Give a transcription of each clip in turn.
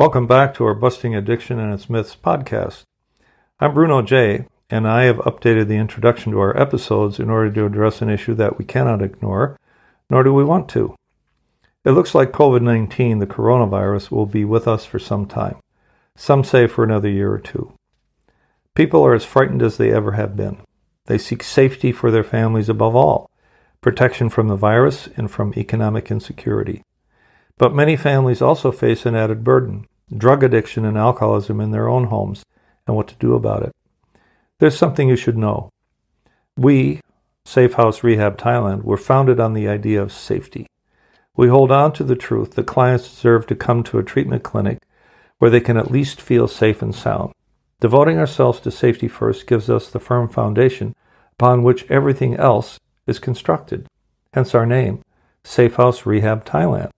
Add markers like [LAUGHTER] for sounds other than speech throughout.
Welcome back to our Busting Addiction and its Myths podcast. I'm Bruno J, and I have updated the introduction to our episodes in order to address an issue that we cannot ignore, nor do we want to. It looks like COVID 19, the coronavirus, will be with us for some time. Some say for another year or two. People are as frightened as they ever have been. They seek safety for their families above all, protection from the virus and from economic insecurity. But many families also face an added burden drug addiction and alcoholism in their own homes, and what to do about it. There's something you should know. We, Safe House Rehab Thailand, were founded on the idea of safety. We hold on to the truth that clients deserve to come to a treatment clinic where they can at least feel safe and sound. Devoting ourselves to safety first gives us the firm foundation upon which everything else is constructed, hence our name, Safe House Rehab Thailand.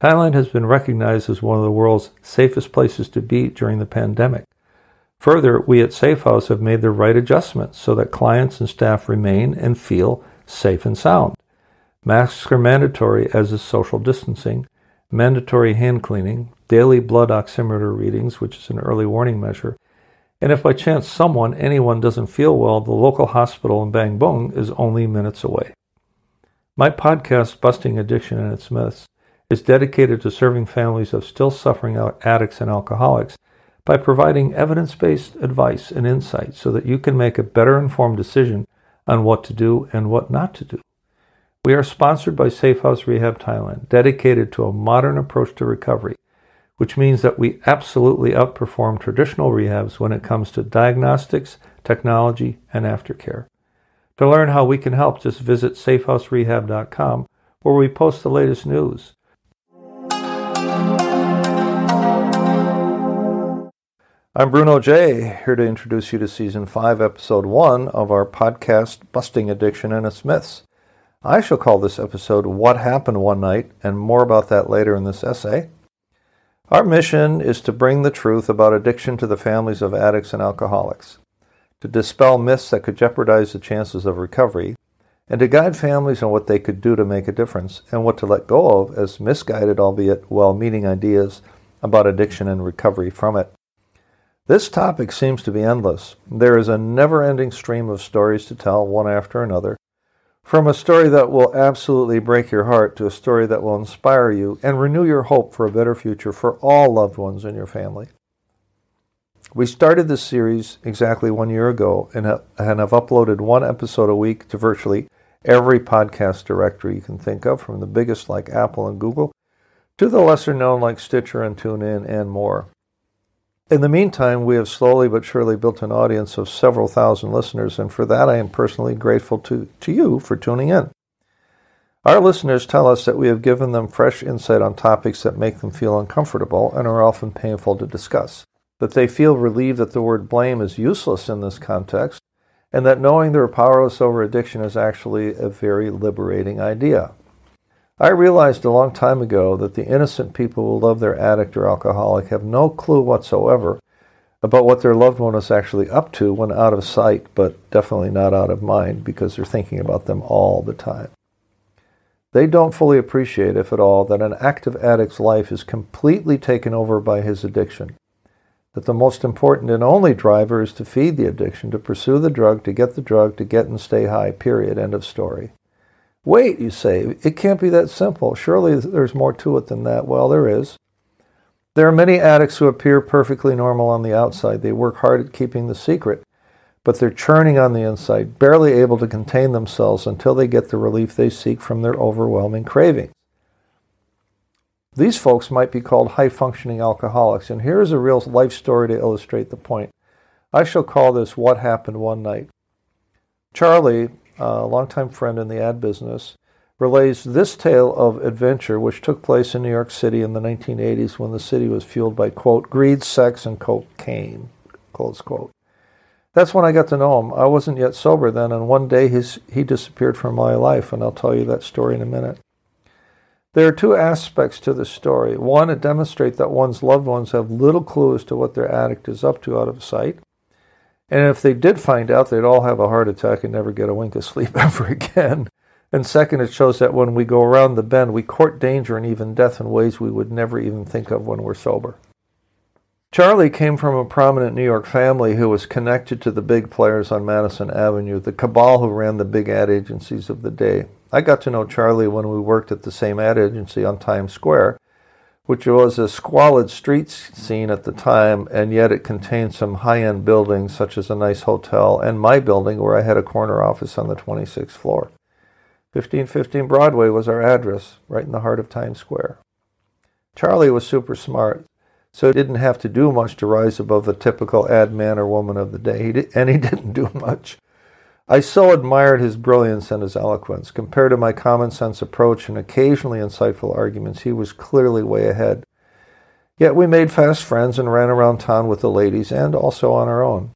Thailand has been recognized as one of the world's safest places to be during the pandemic. Further, we at Safe House have made the right adjustments so that clients and staff remain and feel safe and sound. Masks are mandatory, as is social distancing, mandatory hand cleaning, daily blood oximeter readings, which is an early warning measure, and if by chance someone, anyone, doesn't feel well, the local hospital in Bang Bung is only minutes away. My podcast, Busting Addiction and Its Myths, is dedicated to serving families of still suffering addicts and alcoholics by providing evidence based advice and insight so that you can make a better informed decision on what to do and what not to do. We are sponsored by Safe House Rehab Thailand, dedicated to a modern approach to recovery, which means that we absolutely outperform traditional rehabs when it comes to diagnostics, technology, and aftercare. To learn how we can help, just visit safehouserehab.com where we post the latest news. I'm Bruno J, here to introduce you to Season 5, Episode 1 of our podcast, Busting Addiction and its Myths. I shall call this episode What Happened One Night, and more about that later in this essay. Our mission is to bring the truth about addiction to the families of addicts and alcoholics, to dispel myths that could jeopardize the chances of recovery, and to guide families on what they could do to make a difference and what to let go of as misguided, albeit well meaning ideas about addiction and recovery from it. This topic seems to be endless. There is a never ending stream of stories to tell, one after another. From a story that will absolutely break your heart to a story that will inspire you and renew your hope for a better future for all loved ones in your family. We started this series exactly one year ago and have, and have uploaded one episode a week to virtually every podcast directory you can think of, from the biggest like Apple and Google to the lesser known like Stitcher and TuneIn and more. In the meantime, we have slowly but surely built an audience of several thousand listeners, and for that I am personally grateful to, to you for tuning in. Our listeners tell us that we have given them fresh insight on topics that make them feel uncomfortable and are often painful to discuss, that they feel relieved that the word blame is useless in this context, and that knowing they're powerless over addiction is actually a very liberating idea. I realized a long time ago that the innocent people who love their addict or alcoholic have no clue whatsoever about what their loved one is actually up to when out of sight, but definitely not out of mind because they're thinking about them all the time. They don't fully appreciate, if at all, that an active addict's life is completely taken over by his addiction. That the most important and only driver is to feed the addiction, to pursue the drug, to get the drug, to get and stay high, period. End of story. Wait, you say, it can't be that simple. Surely there's more to it than that. Well, there is. There are many addicts who appear perfectly normal on the outside. They work hard at keeping the secret, but they're churning on the inside, barely able to contain themselves until they get the relief they seek from their overwhelming cravings. These folks might be called high functioning alcoholics, and here is a real life story to illustrate the point. I shall call this What Happened One Night. Charlie a longtime friend in the ad business, relays this tale of adventure which took place in New York City in the 1980s when the city was fueled by, quote, greed, sex, and cocaine, close quote. That's when I got to know him. I wasn't yet sober then, and one day he disappeared from my life, and I'll tell you that story in a minute. There are two aspects to the story. One, it demonstrates that one's loved ones have little clue as to what their addict is up to out of sight. And if they did find out, they'd all have a heart attack and never get a wink of sleep [LAUGHS] ever again. And second, it shows that when we go around the bend, we court danger and even death in ways we would never even think of when we're sober. Charlie came from a prominent New York family who was connected to the big players on Madison Avenue, the cabal who ran the big ad agencies of the day. I got to know Charlie when we worked at the same ad agency on Times Square, which was a squalid street scene at the time, and yet it contained some high end buildings, such as a nice hotel, and my building, where I had a corner office on the 26th floor. 1515 Broadway was our address, right in the heart of Times Square. Charlie was super smart, so he didn't have to do much to rise above the typical ad man or woman of the day, and he [LAUGHS] didn't do much. I so admired his brilliance and his eloquence. Compared to my common sense approach and occasionally insightful arguments, he was clearly way ahead. Yet we made fast friends and ran around town with the ladies and also on our own.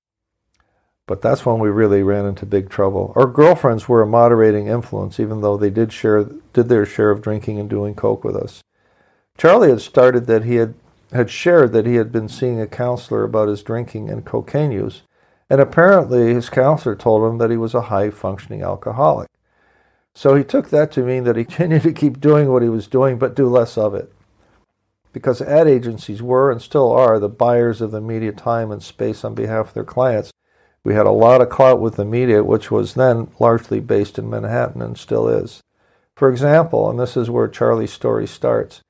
But that's when we really ran into big trouble. Our girlfriends were a moderating influence, even though they did share did their share of drinking and doing coke with us. Charlie had started that he had had shared that he had been seeing a counselor about his drinking and cocaine use, and apparently his counselor told him that he was a high functioning alcoholic. So he took that to mean that he [LAUGHS] continued to keep doing what he was doing, but do less of it. Because ad agencies were and still are the buyers of the media time and space on behalf of their clients, we had a lot of clout with the media, which was then largely based in Manhattan and still is. For example, and this is where Charlie's story starts,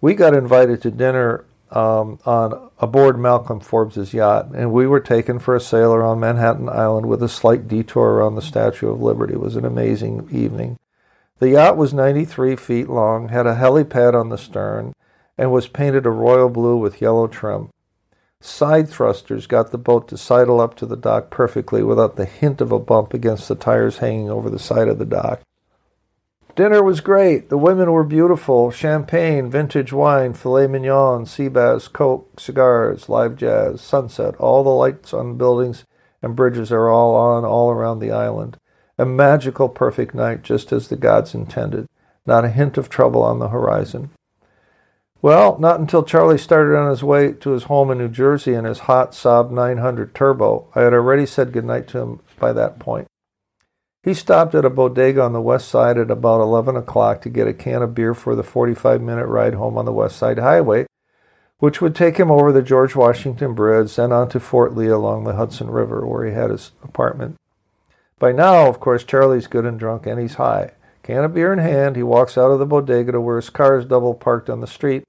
we got invited to dinner um, on aboard Malcolm Forbes's yacht, and we were taken for a sail around Manhattan Island with a slight detour around the Statue of Liberty. It was an amazing evening. The yacht was 93 feet long, had a helipad on the stern, and was painted a royal blue with yellow trim. Side thrusters got the boat to sidle up to the dock perfectly without the hint of a bump against the tires hanging over the side of the dock. Dinner was great. The women were beautiful. Champagne, vintage wine, filet mignon, sea bass, coke, cigars, live jazz, sunset. All the lights on buildings and bridges are all on all around the island. A magical, perfect night, just as the gods intended. Not a hint of trouble on the horizon. Well, not until Charlie started on his way to his home in New Jersey in his hot Saab 900 Turbo. I had already said goodnight to him by that point. He stopped at a bodega on the west side at about 11 o'clock to get a can of beer for the 45 minute ride home on the West Side Highway, which would take him over the George Washington Bridge, then on to Fort Lee along the Hudson River, where he had his apartment. By now, of course, Charlie's good and drunk, and he's high. Can of beer in hand, he walks out of the bodega to where his car is double parked on the street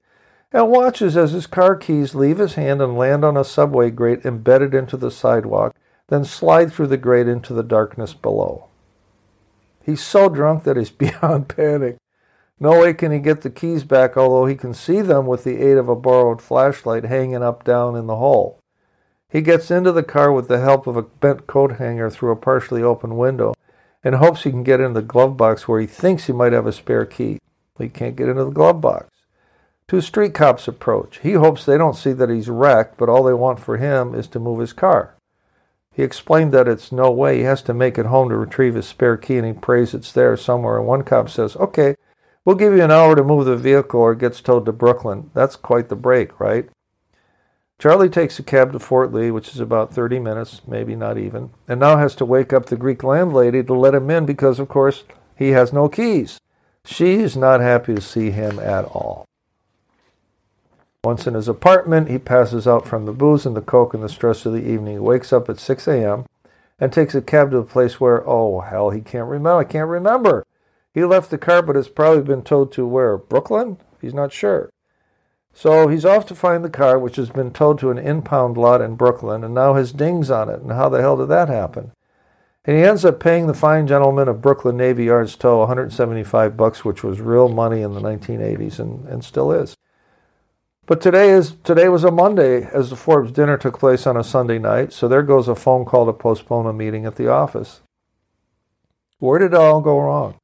and watches as his car keys leave his hand and land on a subway grate embedded into the sidewalk, then slide through the grate into the darkness below. He's so drunk that he's [LAUGHS] beyond panic. No way can he get the keys back, although he can see them with the aid of a borrowed flashlight hanging up down in the hole. He gets into the car with the help of a bent coat hanger through a partially open window and hopes he can get into the glove box where he thinks he might have a spare key. But He can't get into the glove box. Two street cops approach. He hopes they don't see that he's wrecked, but all they want for him is to move his car. He explained that it's no way. He has to make it home to retrieve his spare key, and he prays it's there somewhere. And one cop says, Okay, we'll give you an hour to move the vehicle or it gets towed to Brooklyn. That's quite the break, right? Charlie takes a cab to Fort Lee, which is about 30 minutes, maybe not even, and now has to wake up the Greek landlady to let him in because, of course, he has no keys. She is not happy to see him at all. Once in his apartment, he passes out from the booze and the coke and the stress of the evening. He wakes up at 6 a.m. and takes a cab to a place where, oh, hell, he can't remember. I can't remember. He left the car, but has probably been towed to where? Brooklyn? He's not sure. So he's off to find the car, which has been towed to an impound lot in Brooklyn, and now has dings on it. And how the hell did that happen? And he ends up paying the fine gentleman of Brooklyn Navy Yard's tow 175 bucks, which was real money in the 1980s and, and still is. But today is today was a Monday as the Forbes dinner took place on a Sunday night, so there goes a phone call to postpone a meeting at the office. Where did it all go wrong?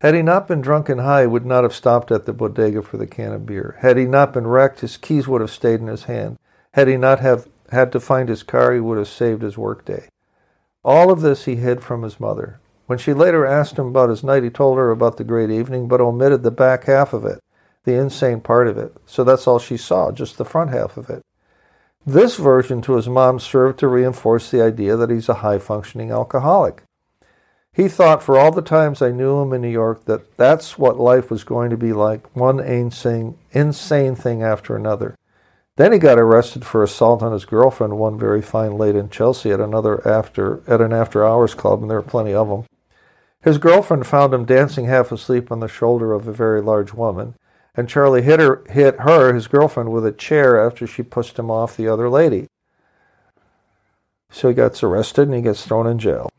Had he not been drunk and high, he would not have stopped at the bodega for the can of beer. Had he not been wrecked, his keys would have stayed in his hand. Had he not have had to find his car, he would have saved his workday. All of this he hid from his mother. When she later asked him about his night, he told her about the great evening, but omitted the back half of it the insane part of it. So that's all she saw, just the front half of it. This version to his mom served to reinforce the idea that he's a high functioning alcoholic. He thought for all the times I knew him in New York that that's what life was going to be like, one insane, insane thing after another. Then he got arrested for assault on his girlfriend one very fine late in Chelsea at another after at an after hours club, and there were plenty of them. His girlfriend found him dancing half asleep on the shoulder of a very large woman, and Charlie hit her, hit her, his girlfriend, with a chair after she pushed him off the other lady. So he gets arrested and he gets thrown in jail,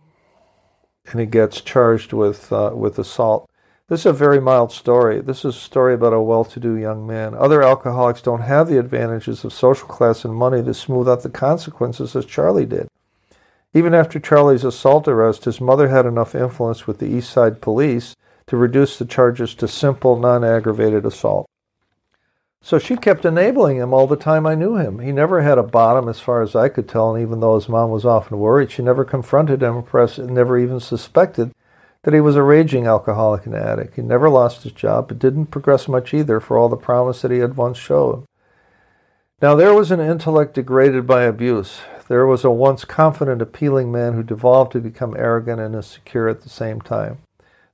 and he gets charged with uh, with assault. This is a very mild story. This is a story about a well to do young man. Other alcoholics don't have the advantages of social class and money to smooth out the consequences as Charlie did. Even after Charlie's assault arrest, his mother had enough influence with the East Side police to reduce the charges to simple, non aggravated assault. So she kept enabling him all the time I knew him. He never had a bottom as far as I could tell, and even though his mom was often worried, she never confronted him, never even suspected that he was a raging alcoholic and addict. He never lost his job, but didn't progress much either for all the promise that he had once shown. Now, there was an intellect degraded by abuse. There was a once confident, appealing man who devolved to become arrogant and insecure at the same time.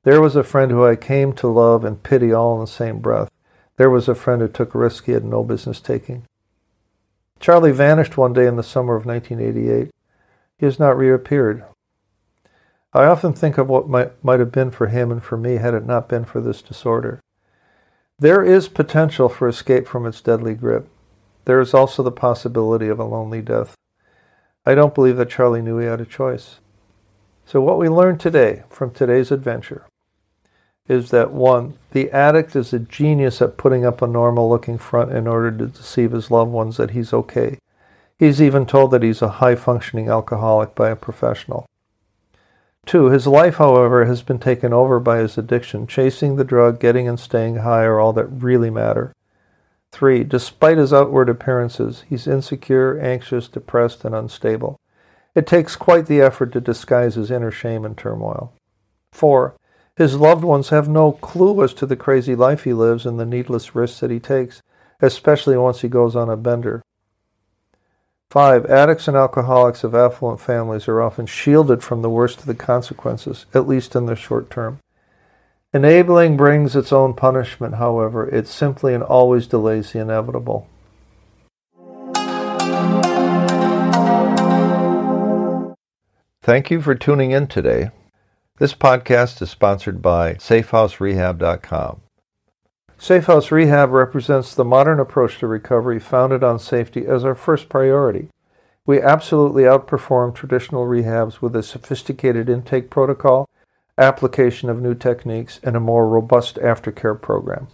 There was a friend who I came to love and pity all in the same breath. There was a friend who took risks he had no business taking. Charlie vanished one day in the summer of 1988. He has not reappeared. I often think of what might, might have been for him and for me had it not been for this disorder. There is potential for escape from its deadly grip. There is also the possibility of a lonely death. I don't believe that Charlie knew he had a choice. So, what we learned today from today's adventure is that one, the addict is a genius at putting up a normal looking front in order to deceive his loved ones that he's okay. He's even told that he's a high functioning alcoholic by a professional. Two, his life, however, has been taken over by his addiction. Chasing the drug, getting and staying high are all that really matter. Three, despite his outward appearances, he's insecure, anxious, depressed, and unstable. It takes quite the effort to disguise his inner shame and turmoil. Four, his loved ones have no clue as to the crazy life he lives and the needless risks that he takes, especially once he goes on a bender. Five, addicts and alcoholics of affluent families are often shielded from the worst of the consequences, at least in the short term. Enabling brings its own punishment, however. It simply and always delays the inevitable. Thank you for tuning in today. This podcast is sponsored by SafeHouseRehab.com. Safehouse Rehab represents the modern approach to recovery founded on safety as our first priority. We absolutely outperform traditional rehabs with a sophisticated intake protocol, application of new techniques, and a more robust aftercare program.